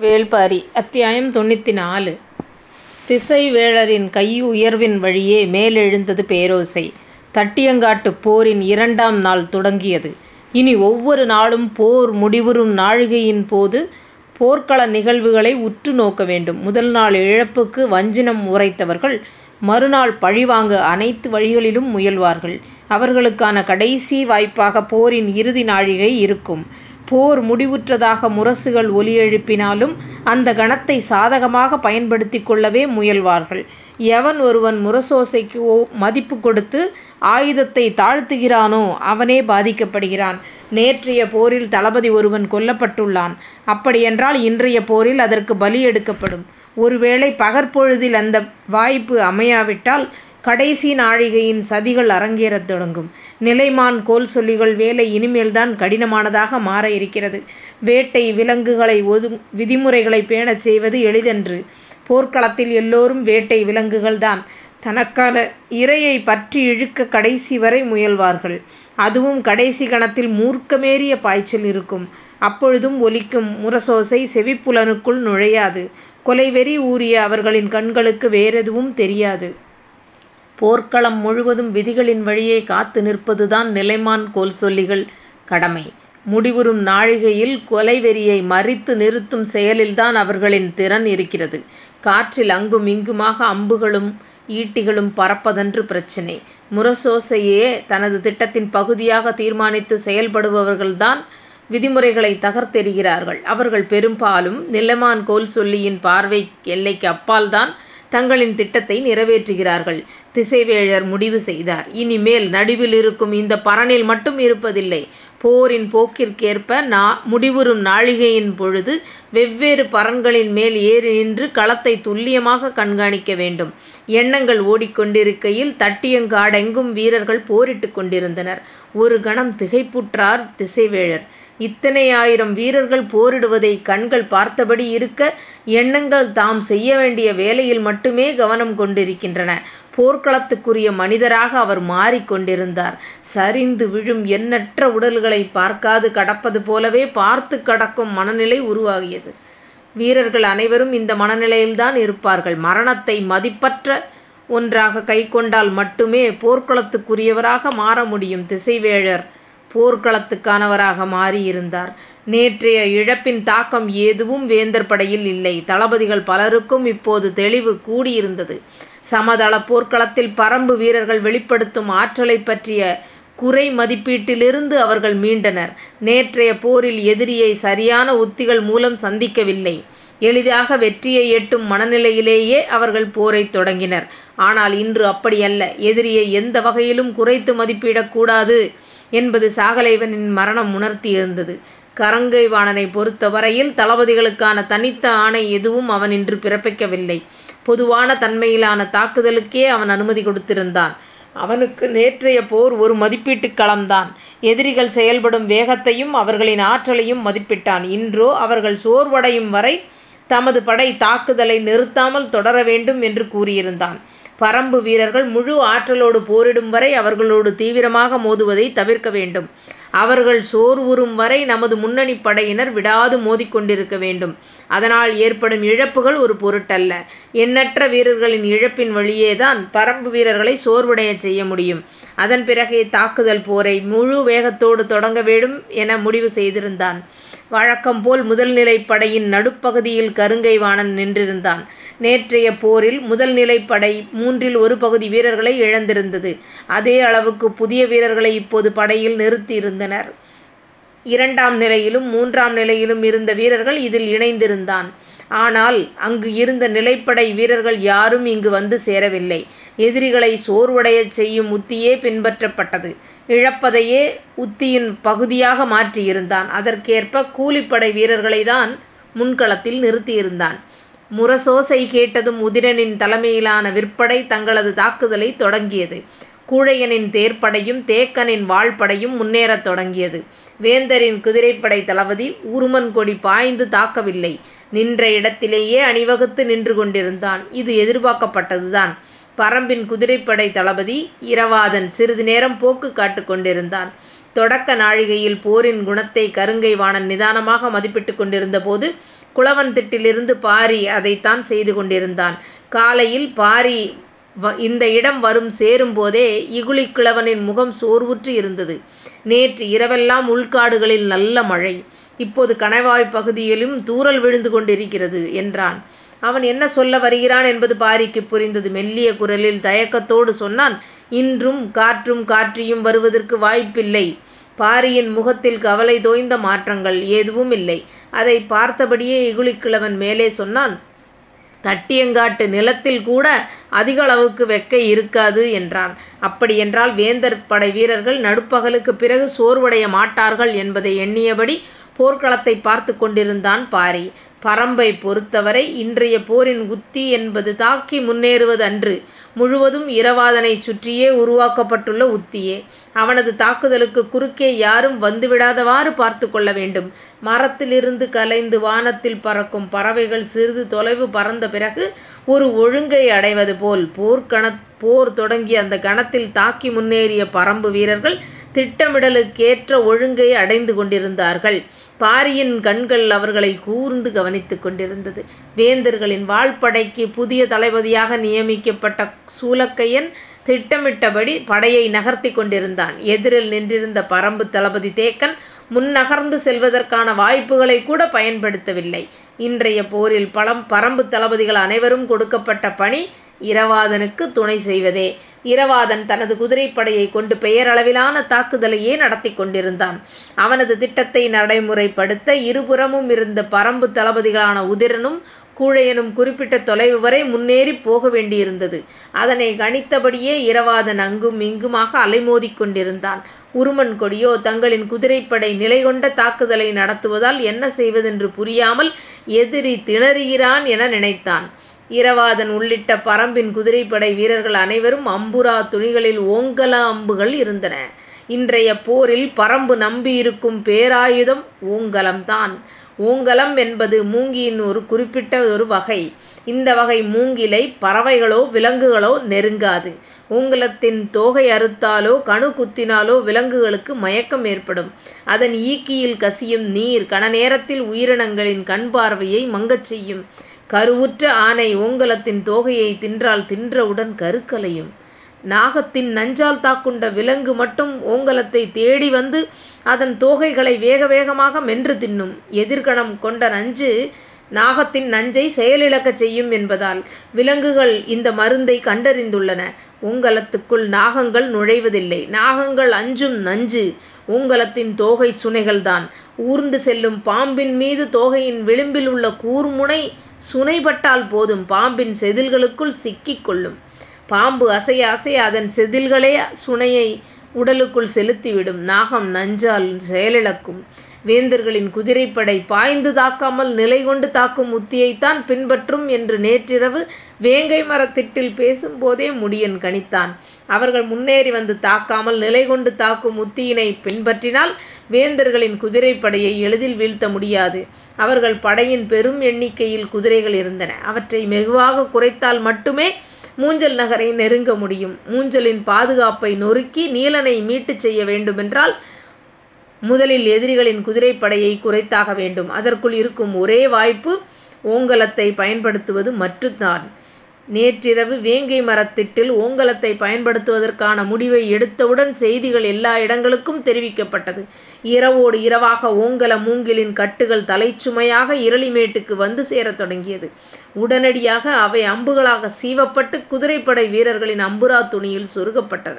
வேள்பாரி அத்தியாயம் தொண்ணூற்றி நாலு திசைவேழரின் கையுயர்வின் வழியே மேலெழுந்தது பேரோசை. தட்டியங்காட்டுப் போரின் இரண்டாம் நாள் தொடங்கியது. இனி ஒவ்வொரு நாளும் போர் முடிவுறும் நாழிகையின் போது போர்க்கள நிகழ்வுகளை உற்று நோக்க வேண்டும். முதல் நாள் இழப்புக்கு வஞ்சினம் உரைத்தவர்கள் மறுநாள் பழிவாங்க அனைத்து வழிகளிலும் முயல்வார்கள். அவர்களுக்கான கடைசி வாய்ப்பாக போரின் இறுதி நாழிகை இருக்கும். போர் முடிவுற்றதாக முரசுகள் ஒலி எழுப்பினாலும் அந்த கணத்தை சாதகமாகப் பயன்படுத்திக் கொள்ளவே முயல்வார்கள். எவன் ஒருவன் முரசோசைக்கு மதிப்பு கொடுத்து ஆயுதத்தைத் தாழ்த்துகிறானோ அவனே பாதிக்கப்படுகிறான். நேற்றைய போரில் தளபதி ஒருவன் கொல்லப்பட்டுள்ளான். அப்படியென்றால் இன்றைய போரில் அதற்குப் பலி எடுக்கப்படும். ஒருவேளை பகற்பொழுதில் அந்த வாய்ப்பு அமையாவிட்டால் கடைசி நாழிகையின் சதிகள் அரங்கேறத் தொடங்கும். நிலைமான் கோல்சொல்லிகள் வேலை இனிமேல்தான் கடினமானதாக மாற இருக்கிறது. வேட்டை விலங்குகளை விதிமுறைகளைப் பேணச் செய்வது எளிதன்று. போர்க்களத்தில் எல்லோரும் வேட்டை விலங்குகள்தான். தனக்கான இரையைப் பற்றி இழுக்கக் கடைசிவரை முயல்வார்கள். அதுவும் கடைசி கணத்தில் மூர்க்கமேறிய பாய்ச்சல் இருக்கும். அப்பொழுதும் ஒலிக்கும் முரசோசை செவிப்புலனுக்குள் நுழையாது. கொலைவெறி ஊறிய அவர்களின் கண்களுக்கு வேறெதுவும் தெரியாது. போர்க்களம் முழுவதும் விதிகளின் வழியே காத்து நிற்பதுதான் நிலைமான் கோல்சொல்லிகள் கடமை. முடிவுறும் நாழிகையில் கொலைவெறியை மறித்து நிறுத்தும் செயலில்தான் அவர்களின் திறன் இருக்கிறது. காற்றில் அங்கும் இங்குமாக அம்புகளும் ஈட்டிகளும் பறப்பதன்று பிரச்சினை. முரசோசையே தனது திட்டத்தின் பகுதியாக தீர்மானித்து செயல்படுபவர்கள்தான் விதிமுறைகளை தகர்த்தெறிகிறார்கள். அவர்கள் பெரும்பாலும் நிலைமான் கோல்சொல்லியின் பார்வை எல்லைக்கு அப்பால்தான் தங்களின் திட்டத்தை நிறைவேற்றுகிறார்கள். திசைவேழர் முடிவு செய்தார். இனிமேல் நடுவில் இருக்கும் இந்த பரணில் மட்டும் இருப்பதில்லை. போரின் போக்கிற்கேற்ப நா முடிவுறும் நாழிகையின் பொழுது வெவ்வேறு பரண்களின் மேல் ஏறி நின்று களத்தை துல்லியமாக கண்காணிக்க வேண்டும். எண்ணங்கள் ஓடிக்கொண்டிருக்கையில் தட்டியங்காடெங்கும் வீரர்கள் போரிட்டுக் கொண்டிருந்தனர். ஒரு கணம் திகைப்புற்றார் திசைவேழர். இத்தனை ஆயிரம் வீரர்கள் போரிடுவதை கண்கள் பார்த்தபடி இருக்க எண்ணங்கள் தாம் செய்ய வேண்டிய வேலையில் மட்டுமே கவனம் கொண்டிருக்கின்றன. போர்க்களத்துக்குரிய மனிதராக அவர் மாறிக்கொண்டிருந்தார் சரிந்து விழும் எண்ணற்ற உடல்களைப் பார்க்காது கடப்பது போலவே பார்த்து கடக்கும் மனநிலை உருவாகியது. வீரர்கள் அனைவரும் இந்த மனநிலையில்தான் இருப்பார்கள். மரணத்தை மதிப்பற்ற ஒன்றாக கைக்கொண்டால் மட்டுமே போர்க்களத்துக்குரியவராக மாற முடியும். திசைவேழர் போர்க்களத்துக்கானவராக மாறியிருந்தார். நேற்றைய இழப்பின் தாக்கம் எதுவும் வேந்தர் படையில் இல்லை. தளபதிகள் பலருக்கும் இப்போது தெளிவு கூடியிருந்தது. சமதள போர்க்களத்தில் பறம்பு வீரர்கள் வெளிப்படுத்தும் ஆற்றலைப் பற்றிய குறை மதிப்பீட்டிலிருந்து அவர்கள் மீண்டனர். நேற்றைய போரில் எதிரியை சரியான உத்திகள் மூலம் சந்திக்கவில்லை. எளிதாக வெற்றியை எட்டும் மனநிலையிலேயே அவர்கள் போரைத் தொடங்கினர். ஆனால் இன்று அப்படியல்ல. எதிரியை எந்த வகையிலும் குறைத்து மதிப்பிடக்கூடாது என்பது சாகலைவனின் மரணம் உணர்த்தியிருந்தது. கருங்கைவாணனைப் பொறுத்தவரையில் தளபதிகளுக்கான தனித்த ஆணை எதுவும் அவன் இன்று பிறப்பிக்கவில்லை. பொதுவான தன்மையிலான தாக்குதலுக்கே அவன் அனுமதி கொடுத்திருந்தான். அவனுக்கு நேற்றைய போர் ஒரு மதிப்பீட்டுக் களம்தான். எதிரிகள் செயல்படும் வேகத்தையும் அவர்களின் ஆற்றலையும் மதிப்பிட்டான். இன்றோ அவர்கள் சோர்வடையும் வரை தமது படை தாக்குதலை நிறுத்தாமல் தொடர வேண்டும் என்று கூறியிருந்தான். பரம்பு வீரர்கள் முழு ஆற்றலோடு போரிடும் வரை அவர்களோடு தீவிரமாக மோதுவதை தவிர்க்க வேண்டும். அவர்கள் சோர்வுறும் வரை நமது முன்னணிப் படையினர் விடாது மோதிக்கொண்டிருக்க வேண்டும். அதனால் ஏற்படும் இழப்புகள் ஒரு பொருட்டல்ல. எண்ணற்ற வீரர்களின் இழப்பின் வழியேதான் பரம்பு வீரர்களை சோர்வடையச் செய்ய முடியும். அதன் பிறகே தாக்குதல் போரை முழு வேகத்தோடு தொடங்க வேண்டும் என முடிவு செய்திருந்தான். வழக்கம்போல் முதல்நிலைப் படையின் நடுப்பகுதியில் கருங்கைவாணன் நின்றிருந்தான். நேற்றைய போரில் முதல் நிலைப்படை மூன்றில் ஒரு பகுதி வீரர்களை இழந்திருந்தது. அதே அளவுக்கு புதிய வீரர்களை இப்போது படையில் நிறுத்தியிருந்தனர். இரண்டாம் நிலையிலும் மூன்றாம் நிலையிலும் இருந்த வீரர்கள் இதில் இணைந்திருந்தான். ஆனால் அங்கு இருந்த நிலைப்படை வீரர்கள் யாரும் இங்கு வந்து சேரவில்லை. எதிரிகளை சோர்வடையச் செய்யும் உத்தியே பின்பற்றப்பட்டது. இழப்பதையே உத்தியின் பகுதியாக மாற்றியிருந்தான். அதற்கேற்ப கூலிப்படை வீரர்களைத்தான் முன்களத்தில் நிறுத்தியிருந்தான். முரசோசை கேட்டதும் உதிரனின் தலைமையிலான விற்படை தங்களது தாக்குதலைத் தொடங்கியது. கூழையனின் தேர்ப்படையும் தேக்கனின் வாள்படையும் முன்னேறத் தொடங்கியது. வேந்தரின் குதிரைப்படை தளபதி உருமண்கொடி பாய்ந்து தாக்கவில்லை. நின்ற இடத்திலேயே அணிவகுத்து நின்று கொண்டிருந்தான். இது எதிர்பார்க்கப்பட்டதுதான். பறம்பின் குதிரைப்படை தளபதி இரவாதன் சிறிது நேரம் போக்கு காட்டு கொண்டிருந்தான். தொடக்க நாழிகையில் போரின் குணத்தை கருங்கை வாணன் நிதானமாக மதிப்பிட்டுக் கொண்டிருந்தபோது குளவன் திட்டிலிருந்து பாரி அதைத்தான் செய்து கொண்டிருந்தான். காலையில் பாரி இந்த இடம் வரும் சேரும்போதே இகுலி கிழவனின் முகம் சோர்வுற்று இருந்தது. நேற்று இரவெல்லாம் உள்காடுகளில் நல்ல மழை. இப்போது கணவாய் பகுதியிலும் தூரல் விழுந்து கொண்டிருக்கிறது என்றான். அவன் என்ன சொல்ல வருகிறான் என்பது பாரிக்கு புரிந்தது. மெல்லிய குரலில் தயக்கத்தோடு சொன்னான் இன்றும் காற்றும் காற்றியும் வருவதற்கு வாய்ப்பில்லை. பாரியின் முகத்தில் கவலை தோய்ந்த மாற்றங்கள் எதுவும் இல்லை. அதை பார்த்தபடியே இகுலிக்கிழவன் மேலே சொன்னான் தட்டியங்காட்டு நிலத்தில் கூட அதிக அளவுக்கு வெக்கை இருக்காது என்றான். அப்படியென்றால் வேந்தர் படை வீரர்கள் நடுப்பகலுக்கு பிறகு சோர்வடைய மாட்டார்கள் என்பதை எண்ணியபடி போர்க்களத்தை பார்த்து கொண்டிருந்தான் பாரி. பரம்பை பொறுத்தவரை இன்றைய போரின் உத்தி என்பது தாக்கி முன்னேறுவது அன்று. முழுவதும் இரவாதனை சுற்றியே உருவாக்கப்பட்டுள்ள உத்தியே. அவனது தாக்குதலுக்கு குறுக்கே யாரும் வந்துவிடாதவாறு பார்த்து கொள்ள வேண்டும். மரத்திலிருந்து கலைந்து வானத்தில் பறக்கும் பறவைகள் சிறிது தொலைவு பறந்த பிறகு ஒரு ஒழுங்கை அடைவது போல் போர்க்கண போர் தொடங்கிய அந்த கணத்தில் தாக்கி முன்னேறிய பரம்பு வீரர்கள் திட்டமிடலுக்கேற்ற ஒழுங்கை அடைந்து கொண்டிருந்தார்கள். பாரியின் கண்கள் அவர்களை கூர்ந்து கவனித்துக் கொண்டிருந்தது. வேந்தர்களின் வாழ்படைக்கு புதிய தளபதியாக நியமிக்கப்பட்ட சூலக்கையன் திட்டமிட்டபடி படையை நகர்த்தி கொண்டிருந்தான். எதிரில் நின்றிருந்த பரம்பு தளபதி தேக்கன் முன்னகர்ந்து செல்வதற்கான வாய்ப்புகளை கூட பயன்படுத்தவில்லை. இன்றைய போரில் பலம் பரம்பு தளபதிகள் அனைவரும் கொடுக்கப்பட்ட பணி இரவாதனுக்கு துணை செய்வதே. இரவாதன் தனது குதிரைப்படையை கொண்டு பெயரளவிலான தாக்குதலையே நடத்தி கொண்டிருந்தான். அவனது திட்டத்தை நடைமுறைப்படுத்த இருபுறமும் இருந்த பரம்பு தளபதிகளான உதிரனும் கூழையனும் குறிப்பிட்ட தொலைவு வரை முன்னேறி போக வேண்டியிருந்தது. அதனை கணித்தபடியே இரவாதன் அங்கும் இங்குமாக அலைமோதிக்கொண்டிருந்தான் உருமன் கொடியோ தங்களின் குதிரைப்படை நிலை கொண்ட தாக்குதலை நடத்துவதால் என்ன செய்வதென்று புரியாமல் எதிரி திணறுகிறான் என நினைத்தான். இரவாதன் உள்ளிட்ட பரம்பின் குதிரைப்படை வீரர்கள் அனைவரும் அம்புரா துணிகளில் ஓங்கல அம்புகள் இருந்தன. இன்றைய போரில் பரம்பு நம்பியிருக்கும் பேராயுதம் ஓங்கலம்தான். ஓங்கலம் என்பது மூங்கியின் ஒரு குறிப்பிட்ட ஒரு வகை. இந்த வகை மூங்கிலை பறவைகளோ விலங்குகளோ நெருங்காது. ஓங்கலத்தின் தோகை அறுத்தாலோ கணு குத்தினாலோ விலங்குகளுக்கு மயக்கம் ஏற்படும். அதன் ஈக்கியில் கசியும் நீர் கன நேரத்தில் உயிரினங்களின் கண் பார்வையை மங்கச் செய்யும். கருவுற்ற ஆனை ஓங்கலத்தின் தோகையை தின்றால் தின்றவுடன் கருக்கலையும். நாகத்தின் நஞ்சால் தாக்குண்ட விலங்கு மட்டும் ஓங்கலத்தை தேடி வந்து அதன் தோகைகளை வேக வேகமாக மென்று தின்னும். எதிர்கணம் கொண்ட நஞ்சு நாகத்தின் நஞ்சை செயலிழக்கச் செய்யும் என்பதால் விலங்குகள் இந்த மருந்தை கண்டறிந்துள்ளன. ஓங்கலத்துக்குள் நாகங்கள் நுழைவதில்லை. நாகங்கள் அஞ்சும் நஞ்சு ஓங்கலத்தின் தோகை சுனைகள்தான். ஊர்ந்து செல்லும் பாம்பின் மீது தோகையின் விளிம்பில் உள்ள கூர்முனை சுனைபட்டால் போதும். பாம்பின் செதில்களுக்குள் சிக்கிக் கொள்ளும். பாம்பு அசைய அசைய அதன் செதில்களே சுனையை உடலுக்குள் செலுத்திவிடும். நாகம் நஞ்சால் செயலிழக்கும். வேந்தர்களின் குதிரைப்படை பாய்ந்து தாக்காமல் நிலை கொண்டு தாக்கும் உத்தியைத்தான் பின்பற்றும் என்று நேற்றிரவு வேங்கை மரத்திட்டில் பேசும்போதே முடியன் கணித்தான். அவர்கள் முன்னேறி வந்து தாக்காமல் நிலை கொண்டு தாக்கும் உத்தியினை பின்பற்றினால் வேந்தர்களின் குதிரைப்படையை எளிதில் வீழ்த்த முடியாது. அவர்கள் படையின் பெரும் எண்ணிக்கையில் குதிரைகள் இருந்தன. அவற்றை வெகுவாக குறைத்தால் மட்டுமே மூஞ்சல் நகரை நெருங்க முடியும். மூஞ்சலின் பாதுகாப்பை நொறுக்கி நீலனை மீட்டுச் செய்ய வேண்டுமென்றால் முதலில் எதிரிகளின் குதிரைப்படையை குறைத்தாக வேண்டும். அதற்குள் இருக்கும் ஒரே வாய்ப்பு ஓங்கலத்தை பயன்படுத்துவது மட்டும்தான். நேற்றிரவு வேங்கை மரத்திட்டில் ஓங்கலத்தை பயன்படுத்துவதற்கான முடிவை எடுத்தவுடன் செய்திகள் எல்லா இடங்களுக்கும் தெரிவிக்கப்பட்டது. இரவோடு இரவாக ஓங்கல மூங்கிலின் கட்டுகள் தலைச்சுமையாக இரளிமேட்டுக்கு வந்து சேரத் தொடங்கியது. உடனடியாக அவை அம்புகளாக சீவப்பட்டு குதிரைப்படை வீரர்களின் அம்புரா துணியில் சொருகப்பட்டன.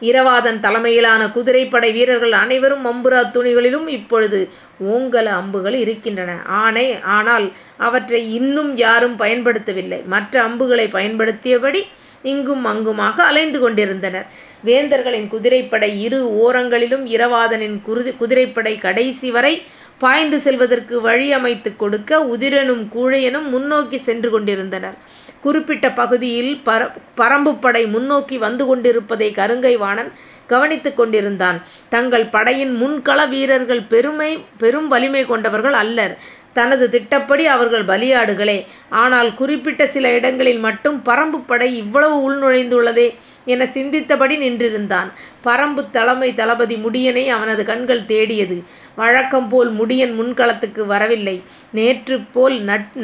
இரவாதன் தலைமையிலான குதிரைப்படை வீரர்கள் அனைவரும் அம்புரா துணிகளிலும் இப்பொழுது ஓங்கல அம்புகள் இருக்கின்றன. ஆனை ஆனால் அவற்றை இன்னும் யாரும் பயன்படுத்தவில்லை. மற்ற அம்புகளை பயன்படுத்தியபடி இங்கும் அங்குமாக அலைந்து கொண்டிருந்தனர். வேந்தர்களின் குதிரைப்படை இரு ஓரங்களிலும் இரவாதனின் குருதி குதிரைப்படை கடைசி வரை பாய்ந்து செல்வதற்கு வழி அமைத்து கொடுக்க உதிரனும் கூழையனும் முன்னோக்கி சென்று கொண்டிருந்தனர். குறிப்பிட்ட பகுதியில் பர பரம்பு படை முன்னோக்கி வந்து கொண்டிருப்பதை கருங்கை வாணன் கவனித்து கொண்டிருந்தான். தங்கள் படையின் முன்கள வீரர்கள் பெருமை பெரும் வலிமை கொண்டவர்கள் அல்லர். தனது திட்டப்படி அவர்கள் பலியாடுகளே. ஆனால் குறிப்பிட்ட சில இடங்களில் மட்டும் பரம்பு படை இவ்வளவு உள்நுழைந்துள்ளதே என சிந்தித்தபடி நின்றிருந்தான். பரம்பு தலைமை தளபதி முடியனை அவனது கண்கள் தேடியது. வழக்கம் போல் முடியன் முன்களத்துக்கு வரவில்லை. நேற்று போல்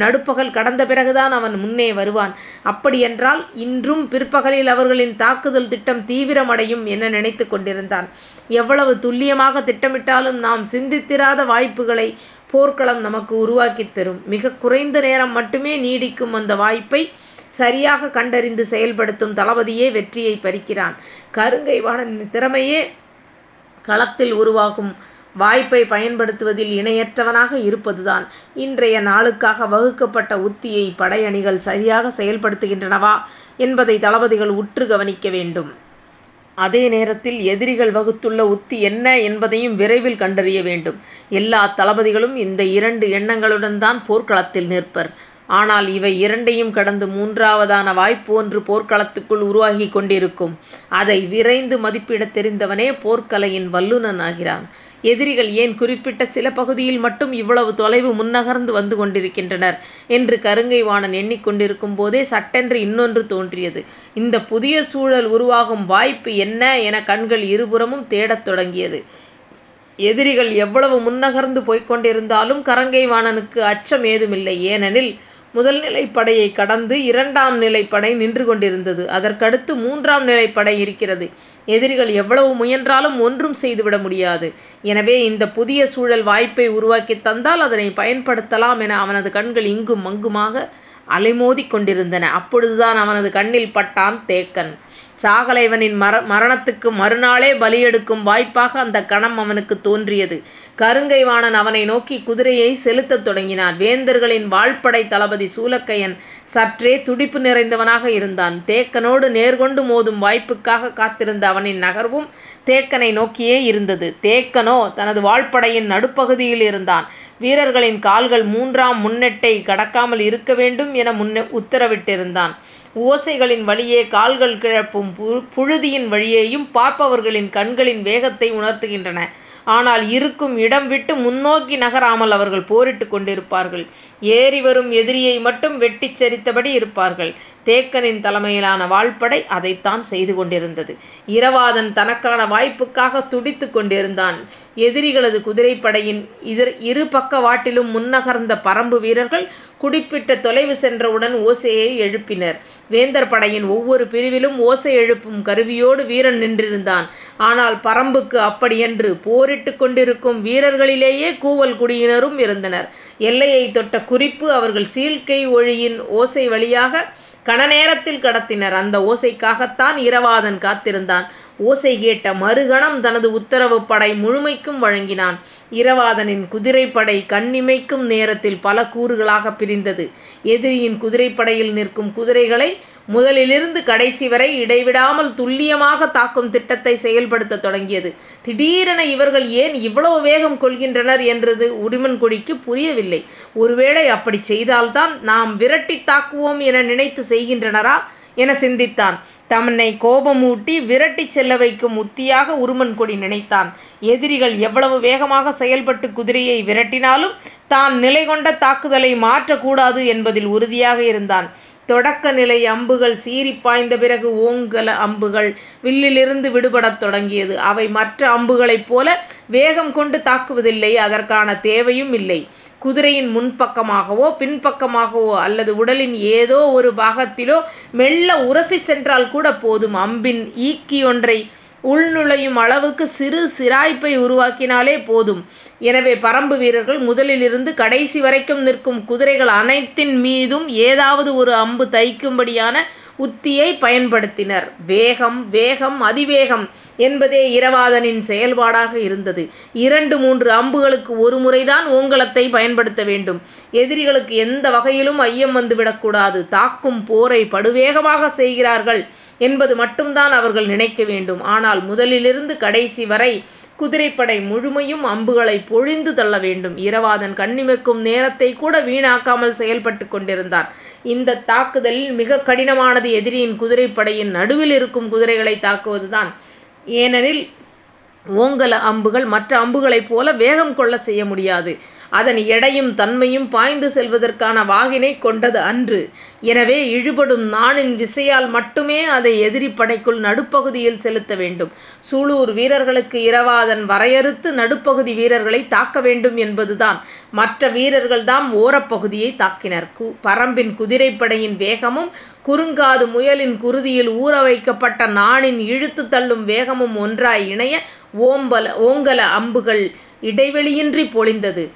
நடுப்பகல் கடந்த பிறகுதான் அவன் முன்னே வருவான். அப்படியென்றால் இன்றும் பிற்பகலில் அவர்களின் தாக்குதல் திட்டம் தீவிரமடையும் என நினைத்து கொண்டிருந்தான். எவ்வளவு துல்லியமாக திட்டமிட்டாலும் நாம் சிந்தித்திராத வாய்ப்புகளை போர்க்களம் நமக்கு உருவாக்கித் தரும். மிக குறைந்த நேரம் மட்டுமே நீடிக்கும் அந்த வாய்ப்பை சரியாக கண்டறிந்து செயல்படுத்தும் தளபதியே வெற்றியை பறிக்கிறான். கருங்கை வாணனின் திறமையே களத்தில் உருவாகும் வாய்ப்பை பயன்படுத்துவதில் இணையற்றவனாக இருப்பதுதான். இன்றைய நாளுக்காக வகுக்கப்பட்ட உத்தியை படையணிகள் சரியாக செயல்படுத்துகின்றனவா என்பதை தளபதிகள் உற்று கவனிக்க வேண்டும். அதே நேரத்தில் எதிரிகள் வகுத்துள்ள உத்தி என்ன என்பதையும் விரைவில் கண்டறிய வேண்டும். எல்லா தளபதிகளும் இந்த இரண்டு எண்ணங்களுடன்தான் போர்க்களத்தில் நிற்பர். ஆனால் இவை இரண்டையும் கடந்து மூன்றாவதான வாய்ப்பு ஒன்று போர்க்களத்துக்குள் உருவாகிக் கொண்டிருக்கும். அதை விரைந்து மதிப்பிடத் தெரிந்தவனே போர்க்கலையின் வல்லுநன் ஆகிறான். எதிரிகள் ஏன் குறிப்பிட்ட சில பகுதியில் மட்டும் இவ்வளவு தொலைவு முன்னகர்ந்து வந்து கொண்டிருக்கின்றனர் என்று கருங்கை வாணன் எண்ணிக் கொண்டிருக்கும் போதே சட்டென்று இன்னொன்று தோன்றியது. இந்த புதிய சூழல் உருவாகும் வாய்ப்பு என்ன என கண்கள் இருபுறமும் தேடத் தொடங்கியது. எதிரிகள் எவ்வளவு முன்னகர்ந்து போய்க் கொண்டிருந்தாலும் வாணனுக்கு அச்சம் ஏதுமில்லை. ஏனெனில் முதல் நிலைப்படையை கடந்து இரண்டாம் நிலைப்படை நின்று கொண்டிருந்தது. அதற்கடுத்து மூன்றாம் நிலைப்படை இருக்கிறது. எதிரிகள் எவ்வளவு முயன்றாலும் ஒன்றும் செய்துவிட முடியாது. எனவே இந்த புதிய சூழல் வாய்ப்பை உருவாக்கி தந்தால் அதனை பயன்படுத்தலாம் என அவனது கண்கள் இங்கும் அங்குமாக அலைமோதிக் கொண்டிருந்தன. அப்பொழுதுதான் அவனது கண்ணில் பட்டான் தேக்கன். சாகலைவனின் மர மரணத்துக்கு மறுநாளே பலியெடுக்கும் வாய்ப்பாக அந்த கணம் அவனுக்குத் தோன்றியது. கருங்கைவாணன் அவனை நோக்கி குதிரையை செலுத்தத் தொடங்கினான். வேந்தர்களின் வாழ்படை தளபதி சூலக்கையன் சற்றே துடிப்பு நிறைந்தவனாக இருந்தான். தேக்கனோடு நேர்கொண்டு மோதும் வாய்ப்புக்காக காத்திருந்த அவனின் நகர்வும் தேக்கனை நோக்கியே இருந்தது. தேக்கனோ தனது வாள்படையின் நடுப்பகுதியில் இருந்தான். வீரர்களின் கால்கள் மூன்றாம் முன்னெட்டை கடக்காமல் இருக்க வேண்டும் என உத்தரவிட்டிருந்தான். ஓசைகளின் வழியே கால்கள் கிளப்பும் புழுதியின் வழியேயும் பார்ப்பவர்களின் கண்களின் வேகத்தை உணர்த்துகின்றன. ஆனால் இருக்கும் இடம் விட்டு முன்னோக்கி நகராமல் அவர்கள் போரிட்டுக் கொண்டிருப்பார்கள். ஏறி வரும் எதிரியை மட்டும் வெட்டிச் சரித்தபடி இருப்பார்கள். தேக்கனின் தலைமையிலான வாள்படை அதைத்தான் செய்து கொண்டிருந்தது. இரவாதன் தனக்கான வாய்ப்புக்காக துடித்து கொண்டிருந்தான். எதிரிகளது குதிரைப்படையின் இதர் இரு பக்கவாட்டிலும் முன்னகர்ந்த பரம்பு வீரர்கள் குறிப்பிட்ட தொலைவு சென்றவுடன் ஓசையை எழுப்பினர். வேந்தர் படையின் ஒவ்வொரு பிரிவிலும் ஓசை எழுப்பும் கருவியோடு வீரன் நின்றிருந்தான். ஆனால் பரம்புக்கு அப்படியன்று. போரிட்டு கொண்டிருக்கும் வீரர்களிலேயே கூவல் குடியினரும் இருந்தனர். எல்லையைத் தொட்ட குறிப்பு அவர்கள் சீழ்க்கை ஒழியின் ஓசை வழியாக கணநேரத்தில் கடத்தினர். அந்த ஓசைக்காகத்தான் இரவாதன் காத்திருந்தான். ஓசை கேட்ட மறுகணம் தனது உத்தரவு படை முழுமைக்கும் வழங்கினான். இரவாதனின் குதிரைப்படை கண்ணிமைக்கும் நேரத்தில் பல கூறுகளாக பிரிந்தது. எதிரியின் குதிரைப்படையில் நிற்கும் குதிரைகளை முதலிலிருந்து கடைசி வரை இடைவிடாமல் துல்லியமாக தாக்கும் திட்டத்தை செயல்படுத்தத் தொடங்கியது. திடீரென இவர்கள் ஏன் இவ்வளவு வேகம் கொள்கின்றனர் என்றது உடுமன்கொடிக்குப் புரியவில்லை. ஒருவேளை அப்படிச் செய்தால்தான் நாம் விரட்டித் தாக்குவோம் என நினைத்து செய்கின்றனரா என சிந்தித்தான். தன்னைக் கோபமூட்டி விரட்டிச் செல்ல வைக்கும் உத்தியாக உருமன்கொடி நினைத்தான். எதிரிகள் எவ்வளவு வேகமாக செயல்பட்டு குதிரையை விரட்டினாலும் தான் நிலைகொண்ட தாக்குதலை மாற்றக் கூடாது என்பதில் உறுதியாக இருந்தான். தொடக்க நிலை அம்புகள் சீறிப் பாய்ந்த பிறகு ஓங்கல அம்புகள் வில்லிலிருந்து விடுபடத் தொடங்கியது. அவை மற்ற அம்புகளைப் போல வேகம் கொண்டு தாக்குவதில்லை. அதற்கான தேவையும் இல்லை. குதிரையின் முன்பக்கமாகவோ பின்பக்கமாகவோ அல்லது உடலின் ஏதோ ஒரு பாகத்திலோ மெல்ல உரசி சென்றால் கூட போதும். அம்பின் ஈக்கியொன்றை உள்நுழையும் அளவுக்கு சிறு சிராய்ப்பை உருவாக்கினாலே போதும். எனவே பரம்பு வீரர்கள் முதலிலிருந்து கடைசி வரைக்கும் நிற்கும் குதிரைகள் அனைத்தின் மீதும் ஏதாவது ஒரு அம்பு தைக்கும்படியான உத்தியை பயன்படுத்தினர். வேகம் வேகம் அதிவேகம் என்பதே இரவாதனின் செயல்பாடாக இருந்தது. இரண்டு மூன்று அம்புகளுக்கு ஒரு முறைதான் ஓங்கலத்தை பயன்படுத்த வேண்டும். எதிரிகளுக்கு எந்த வகையிலும் ஐயம் வந்துவிடக்கூடாது தாக்கும் போரை படுவேகமாக செய்கிறார்கள் என்பது மட்டும்தான் அவர்கள் நினைக்க வேண்டும். ஆனால் முதலிலிருந்து கடைசி வரை குதிரைப்படை முழுமையும் அம்புகளை பொழிந்து தள்ள வேண்டும். இரவாதன் கண்ணிமைக்கும் நேரத்தைக்கூட வீணாக்காமல் செயல்பட்டு கொண்டிருந்தான். இந்த தாக்குதலில் மிக கடினமானது எதிரியின் குதிரைப்படையின் நடுவில் இருக்கும் குதிரைகளை தாக்குவதுதான். ஏனெனில் ஓங்கல அம்புகள் மற்ற அம்புகளைப் போல வேகம் கொள்ளச் செய்ய முடியாது. அதன் எடையும் தன்மையும் பாய்ந்து செல்வதற்கான வாகினை கொண்டது அன்று. எனவே இழுபடும் நாணின் விசையால் மட்டுமே அதை எதிரி படைக்குள் நடுப்பகுதியில் செலுத்த வேண்டும். சூலூர் வீரர்களுக்கு இரவாதன் வரையறுத்து நடுப்பகுதி வீரர்களை தாக்க வேண்டும் என்பதுதான். மற்ற வீரர்கள்தாம் ஓரப்பகுதியை தாக்கினர். கு பரம்பின் குதிரைப்படையின் வேகமும் குறுங்காது முயலின் குருதியில் ஊற வைக்கப்பட்ட நாணின் இழுத்து தள்ளும் வேகமும் ஒன்றாய் இணைய ஓம்பல ஓங்கல அம்புகள் இடைவெளியின்றி பொழிந்தது.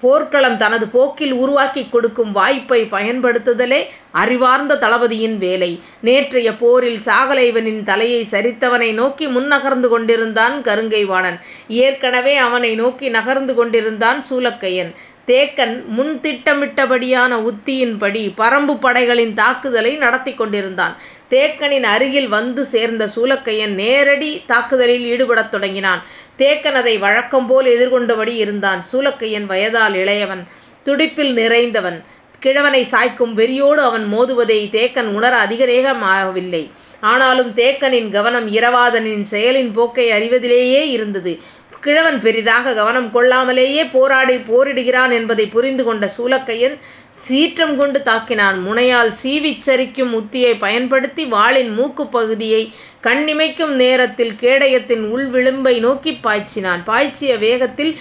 போர்க்களம் தனது போக்கில் உருவாக்கி கொடுக்கும் வாய்ப்பை பயன்படுத்துதலே அறிவார்ந்த தளபதியின் வேலை. நேற்றைய போரில் சாகலைவனின் தலையை சரித்தவனை நோக்கி முன்னகர்ந்து கொண்டிருந்தான் கருங்கைவாணன். ஏற்கனவே அவனை நோக்கி நகர்ந்து கொண்டிருந்தான் சூலக்கையன். தேக்கன் முன் திட்டமிட்டபடியான உத்தியின்படி பரம்பு படைகளின் தாக்குதலை நடத்தி கொண்டிருந்தான். தேக்கனின் அருகில் வந்து சேர்ந்த சூலக்கையன் நேரடி தாக்குதலில் ஈடுபடத் தொடங்கினான். தேக்கன் அதை வழக்கம்போல் எதிர்கொண்டபடி இருந்தான். சூலக்கையன் வயதால் இளையவன் துடிப்பில் நிறைந்தவன். கிழவனை சாய்க்கும் வெறியோடு அவன் மோதுவதை தேக்கன் உணர அதிகநேரமாகவில்லை. ஆனாலும் தேக்கனின் கவனம் இரவாதனின் செயலின் போக்கை அறிவதிலேயே இருந்தது. கிழவன் பெரிதாக கவனம் கொள்ளாமலேயே போராடி போரிடுகிறான் என்பதை புரிந்து கொண்ட சூலக்கையன் சீற்றம் கொண்டு தாக்கினான். முனையால் சீவிச் சரிக்கும் உத்தியை பயன்படுத்தி வாளின் மூக்கு பகுதியை கண்ணிமைக்கும் நேரத்தில் கேடயத்தின் உள்விளிம்பை நோக்கி பாய்ச்சினான். பாய்ச்சிய வேகத்தில்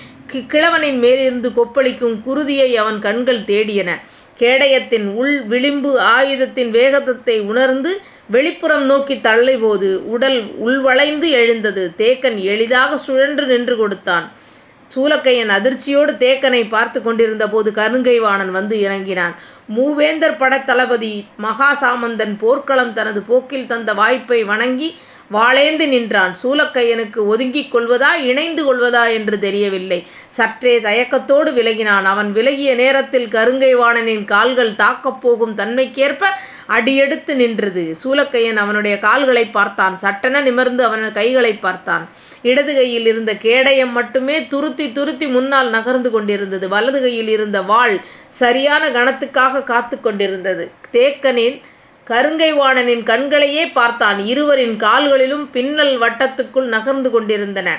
கிழவனின் மேலிருந்து கொப்பளிக்கும் குருதியை அவன் கண்கள் தேடியன. கேடயத்தின் உள் விளிம்பு ஆயுதத்தின் வேகத்தை உணர்ந்து வெளிப்புறம் நோக்கி தள்ளிபோது உடல் உள்வளைந்து எழுந்தது. தேக்கன் எளிதாக சுழன்று நின்று கொடுத்தான். சூலக்கையன் அதிர்ச்சியோடு தேக்கனை பார்த்து கொண்டிருந்த போது கருங்கைவாணன் வந்து இறங்கினான். மூவேந்தர் படத்தளபதி மகாசாமந்தன் போர்க்களம் தனது போக்கில் தந்த வாய்ப்பை வணங்கி வாளேந்து நின்றான். சூலக்கையனுக்கு ஒதுங்கிக் கொள்வதா இணைந்து கொள்வதா என்று தெரியவில்லை. சற்றே தயக்கத்தோடு விலகினான். அவன் விலகிய நேரத்தில் கருங்கைவாணனின் கால்கள் தாக்கப் போகும் தன்மைக்கேற்ப அடியெடுத்து நின்றது. சூலக்கையன் அவனுடைய கால்களை பார்த்தான். சட்டென நிமிர்ந்து அவன் கைகளை பார்த்தான். இடது கையில் இருந்த கேடயம் மட்டுமே துருத்தி துருத்தி முன்னால் நகர்ந்து கொண்டிருந்தது. வலது கையில் இருந்த வாள் சரியான கணத்துக்காக காத்து கொண்டிருந்தது. தேக்கனின் கருங்கைவாணனின் கண்களையே பார்த்தான். இருவரின் கால்களிலும் பின்னல் வட்டத்துக்குள் நகர்ந்து கொண்டிருந்தன.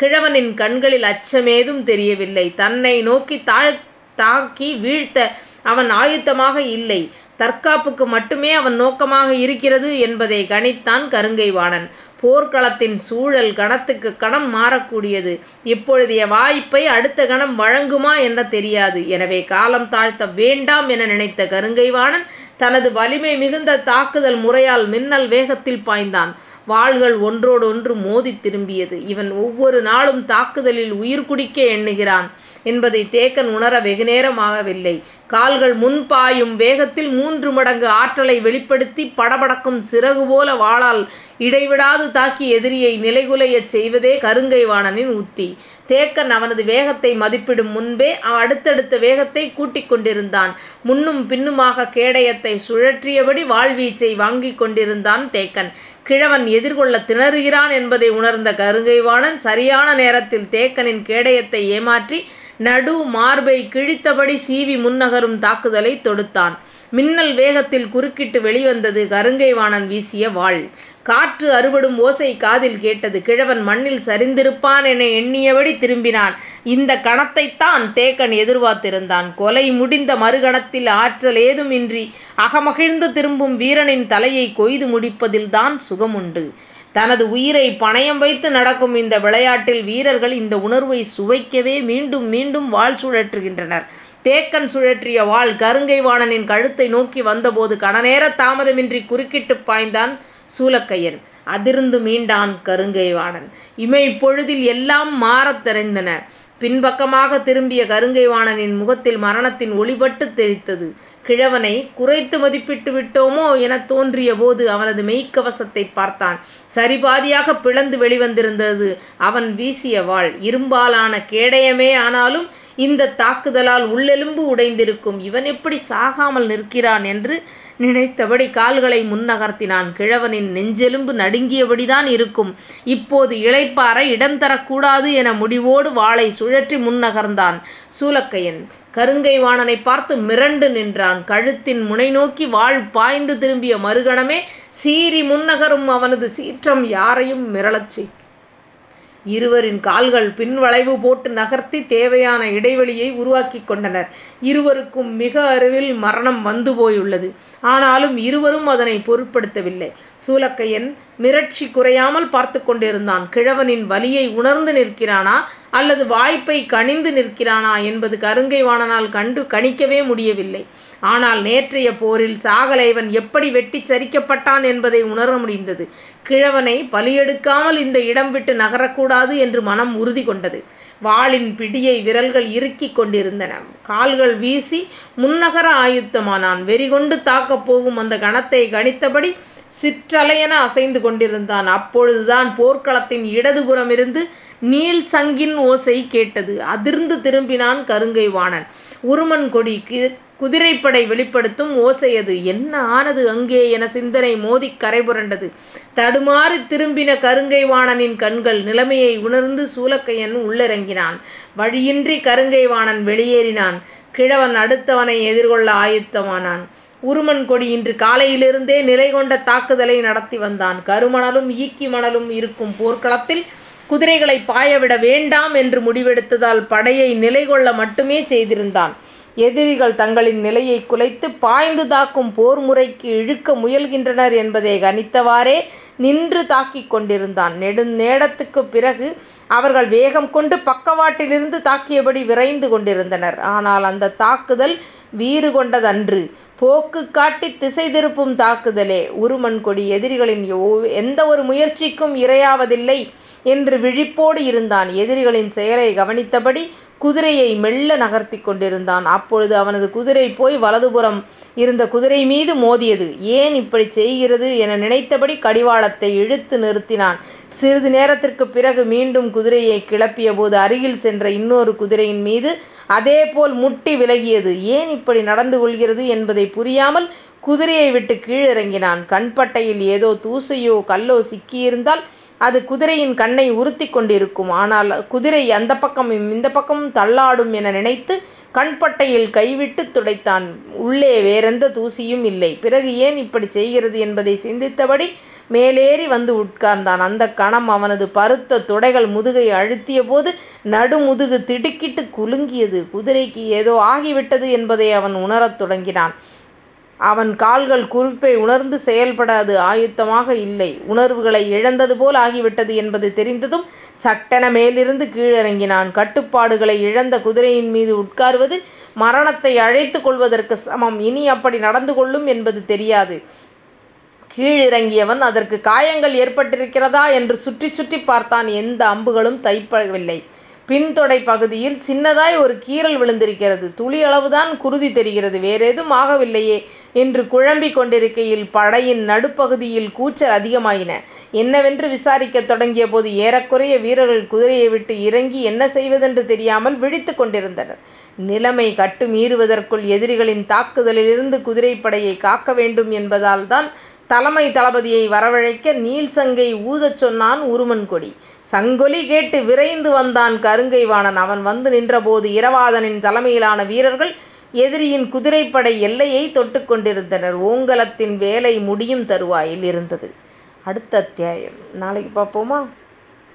கிழவனின் கண்களில் அச்சமேதும் தெரியவில்லை. தன்னை நோக்கி தாழ் தாக்கி வீழ்த்த அவன் ஆயுத்தமாக இல்லை. தற்காப்புக்கு மட்டுமே அவன் நோக்கமாக இருக்கிறது என்பதை கணித்தான் கருங்கைவாணன் போர்க்களத்தின் சூழல் கணத்துக்கு கணம் மாறக்கூடியது. இப்பொழுதைய வாய்ப்பை அடுத்த கணம் வழங்குமா என தெரியாது. எனவே காலம் தாழ்த்த வேண்டாம் என நினைத்த கருங்கைவாணன் தனது வலிமை மிகுந்த தாக்குதல் முறையால் மின்னல் வேகத்தில் பாய்ந்தான். வாள்கள் ஒன்றோடொன்று மோதி திரும்பியது. இவன் ஒவ்வொரு நாளும் தாக்குதலில் உயிர் குடிக்க எண்ணுகிறான். என்பதை தேக்கன் உணர வெகுநேரம் ஆகவில்லை. கால்கள் முன்பாயும் வேகத்தில் மூன்று மடங்கு ஆற்றலை வெளிப்படுத்தி படபடக்கும் சிறகு போல வாளால் இடைவிடாது தாக்கி எதிரியை நிலைகுலையச் செய்வதே கருங்கைவாணனின் உத்தி. தேக்கன் அவனது வேகத்தை மதிப்பிடும் முன்பே அடுத்தடுத்த வேகத்தை கூட்டிக் கொண்டிருந்தான். முன்னும் பின்னுமாக கேடயத்தை சுழற்றியபடி வாழ்வீச்சை வாங்கிக் கொண்டிருந்தான் தேக்கன். கிழவன் எதிர்கொள்ள திணறுகிறான் என்பதை உணர்ந்த கருங்கைவாணன் சரியான நேரத்தில் தேக்கனின் கேடயத்தை ஏமாற்றி நடு மார்பை கிழித்தபடி சீவி முன்னகரும் தாக்குதலை தொடுத்தான். மின்னல் வேகத்தில் குறுக்கிட்டு வெளிவந்தது கருங்கைவாணன் வீசிய வாள். காற்று அறுபடும் ஓசை காதில் கேட்டது கிழவன் மண்ணில் சரிந்திருப்பான் என எண்ணியபடி திரும்பினான். இந்த கணத்தைத்தான் தேக்கன் எதிர்பார்த்திருந்தான். கொலை முடிந்த மறுகணத்தில் ஆற்றல் ஏதுமின்றி அகமகிழ்ந்து திரும்பும் வீரனின் தலையை கொய்து முடிப்பதில்தான் சுகமுண்டு. தனது உயிரை பணயம் வைத்து நடக்கும் இந்த விளையாட்டில் வீரர்கள் இந்த உணர்வை சுவைக்கவே மீண்டும் மீண்டும் வாள் சுழற்றுகின்றனர். தேக்கன் சுழற்றிய வாள் கருங்கைவாணனின் கழுத்தை நோக்கி வந்தபோது கணநேர தாமதமின்றி குறுக்கிட்டு பாய்ந்தான் சூலக்கையன். அதிர்ந்து மீண்டான் கருங்கைவாணன். இமை பொழுதில் எல்லாம் மாறத் திறந்தன பின்பக்கமாக திரும்பிய கருங்கைவாணனின் முகத்தில் மரணத்தின் ஒளிபட்டு தெரித்தது கிழவனை குறைத்து மதிப்பிட்டு விட்டோமோ என தோன்றிய போது அவனது மெய்க்கவசத்தை பார்த்தான். சரிபாதியாக பிளந்து வெளிவந்திருந்தது அவன் வீசிய வாள். இரும்பாலான கேடயமே ஆனாலும் இந்த தாக்குதலால் உள்ளெலும்பு உடைந்திருக்கும். இவன் எப்படி சாகாமல் நிற்கிறான் என்று நினைத்தபடி கால்களை முன்னகர்த்தினான். கிழவனின் நெஞ்செலும்பு நடுங்கியபடிதான் இருக்கும். இப்போது இளைப்பாற இடம் தரக்கூடாது என முடிவோடு வாளை சுழற்றி முன்னகர்ந்தான். சூலக்கையன் கருங்கை வாணனை பார்த்து மிரண்டு நின்றான். கழுத்தின் முனை நோக்கி வாள் பாய்ந்து திரும்பிய மறுகணமே சீறி முன்னகரும் அவனது சீற்றம் யாரையும் மிரளச்சி இருவரின் கால்கள் பின்வளைவு போட்டு நகர்த்தி தேவையான இடைவெளியை உருவாக்கி கொண்டனர். இருவருக்கும் மிக அருகில் மரணம் வந்து போயுள்ளது. ஆனாலும் இருவரும் அதனை பொருட்படுத்தவில்லை. சூலக்கையன் மிரட்சி குறையாமல் பார்த்து கொண்டிருந்தான். கிழவனின் வலியை உணர்ந்து நிற்கிறானா அல்லது வாய்ப்பை கனிந்து நிற்கிறானா என்பது கருங்கை வாணனால் கண்டு கணிக்கவே முடியவில்லை. ஆனால் நேற்றைய போரில் சாகலைவன் எப்படி வெட்டிச் சரிக்கப்பட்டான் என்பதை உணர முடிந்தது. கிழவனை பலியெடுக்காமல் இந்த இடம் விட்டு நகரக்கூடாது என்று மனம் உறுதி கொண்டது. வாளின் பிடியை விரல்கள் இறுக்கிக் கொண்டிருந்தன. கால்கள் வீசி முன்னகர ஆயுத்தமானான் வெறிகொண்டு தாக்கப் போகும் அந்த கணத்தை கணித்தபடி சிற்றலையென அசைந்து கொண்டிருந்தான். அப்பொழுதுதான் போர்க்களத்தின் இடதுபுறமிருந்து நீள்சங்கின் ஓசை கேட்டது. அதிர்ந்து திரும்பினான் கருங்கை வாணன். உருமன் கொடி குதிரைப்படை வெளிப்படுத்தும் ஓசை அது. என்ன ஆனது அங்கே என சிந்தனை மோதிக் கரைபுரண்டது. தடுமாறி திரும்பின கருங்கை வாணனின் கண்கள். நிலைமையை உணர்ந்து சூலக்கையன் உள்ளிறங்கினான். வழியின்றி கருங்கை வாணன் வெளியேறினான். கிழவன் அடுத்தவனை எதிர்கொள்ள ஆயுத்தமானான் உருமன் கொடி இன்று காலையிலிருந்தே நிலைகொண்ட தாக்குதலை நடத்தி வந்தான். கருமணலும் ஈக்கி மணலும் இருக்கும் போர்க்களத்தில் குதிரைகளை பாயவிட வேண்டாம் என்று முடிவெடுத்ததால் படையை நிலைகொள்ள மட்டுமே செய்திருந்தான். எதிரிகள் தங்களின் நிலையை குலைத்து பாய்ந்து தாக்கும் போர் முறைக்கு இழுக்க முயல்கின்றனர் என்பதை கணித்தவாறே நின்று தாக்கிக் கொண்டிருந்தான். நெடுநேரத்துக்குப் பிறகு அவர்கள் வேகம் கொண்டு பக்கவாட்டிலிருந்து தாக்கியபடி விரைந்து கொண்டிருந்தனர். ஆனால் அந்த தாக்குதல் வீறு கொண்டதன்று. போக்கு காட்டித் திசை திருப்பும் தாக்குதலே. உருமன் கொடி எதிரிகளின் ஒரு முயற்சிக்கும் இரையாவதில்லை என்று விழிப்போடு இருந்தான். எதிரிகளின் செயலை கவனித்தபடி குதிரையை மெல்ல நகர்த்தி கொண்டிருந்தான். அப்பொழுது அவனது குதிரை போய் வலதுபுறம் இருந்த குதிரை மீது மோதியது. ஏன் இப்படி செய்கிறது என நினைத்தபடி கடிவாளத்தை இழுத்து நிறுத்தினான். சிறிது நேரத்திற்குப் பிறகு மீண்டும் குதிரையை கிளப்பியபோது அருகில் சென்ற இன்னொரு குதிரையின் மீது அதேபோல் முட்டி விலகியது. ஏன் இப்படி நடந்து கொள்கிறது என்பதை புரியாமல் குதிரையை விட்டு கீழிறங்கினான். கண்பட்டையில் ஏதோ தூசையோ கல்லோ சிக்கியிருந்தால் அது குதிரையின் கண்ணை உறுத்தி கொண்டிருக்கும். ஆனால் குதிரை அந்த பக்கமும் இந்த பக்கமும் தள்ளாடும் என நினைத்து கண்பட்டையில் கைவிட்டு துடைத்தான். உள்ளே வேறெந்த தூசியும் இல்லை. பிறகு ஏன் இப்படி செய்கிறது என்பதை சிந்தித்தபடி மேலேறி வந்து உட்கார்ந்தான். அந்த கணம் அவனது பருத்த துடைகள் முதுகை அழுத்தியபோது நடுமுதுகு திடுக்கிட்டு குலுங்கியது. குதிரைக்கு ஏதோ ஆகிவிட்டது என்பதை அவன் உணரத் தொடங்கினான். அவன் கால்கள் குறிப்பை உணர்ந்து செயல்பட அது ஆயத்தமாக இல்லை. உணர்வுகளை இழந்தது போல் ஆகிவிட்டது என்பது தெரிந்ததும் சட்டென மேலிருந்து கீழிறங்கினான். கட்டுப்பாடுகளை இழந்த குதிரையின் மீது உட்காருவது மரணத்தை அழைத்துக் கொள்வதற்குச் சமம். இனி அப்படி நடந்து கொள்ளும் என்பது தெரியாது. கீழிறங்கியவன் அதற்குக் காயங்கள் ஏற்பட்டிருக்கிறதா என்று சுற்றிச் சுற்றிப் பார்த்தான். எந்த அம்புகளும் தைப்படவில்லை. பின்தொடைப் பகுதியில் சின்னதாய் ஒரு கீறல் விழுந்திருக்கிறது. துளியளவுதான் குருதி தெரிகிறது. வேறேதும் ஆகவில்லையே என்று குழம்பிக் கொண்டிருக்கையில் படையின் நடுப்பகுதியில் கூச்சல் அதிகமாயின. என்னவென்று விசாரிக்கத் தொடங்கியபோது ஏறக்குறைய வீரர்கள் குதிரையை விட்டு இறங்கி என்ன செய்வதென்று தெரியாமல் விழித்துக் கொண்டிருந்தனர். நிலைமை கட்டு மீறுவதற்குள் எதிரிகளின் தாக்குதலிலிருந்து குதிரைப்படையை காக்க வேண்டும் என்பதால்தான் தலைமை தளபதியை வரவழைக்க நீள்சங்கை ஊதச் சொன்னான் உருமன் கொடி. சங்கொலி கேட்டு விரைந்து வந்தான் கருங்கை வாணன். அவன் வந்து நின்றபோது இரவாதனின் தலைமையிலான வீரர்கள் எதிரியின் குதிரைப்படை எல்லையைத் தொட்டுக் கொண்டிருந்தனர். ஓங்கலத்தின் வேலை முடியும் தருவாயில் இருந்தது. அடுத்த அத்தியாயம் நாளைக்கு பார்ப்போமா?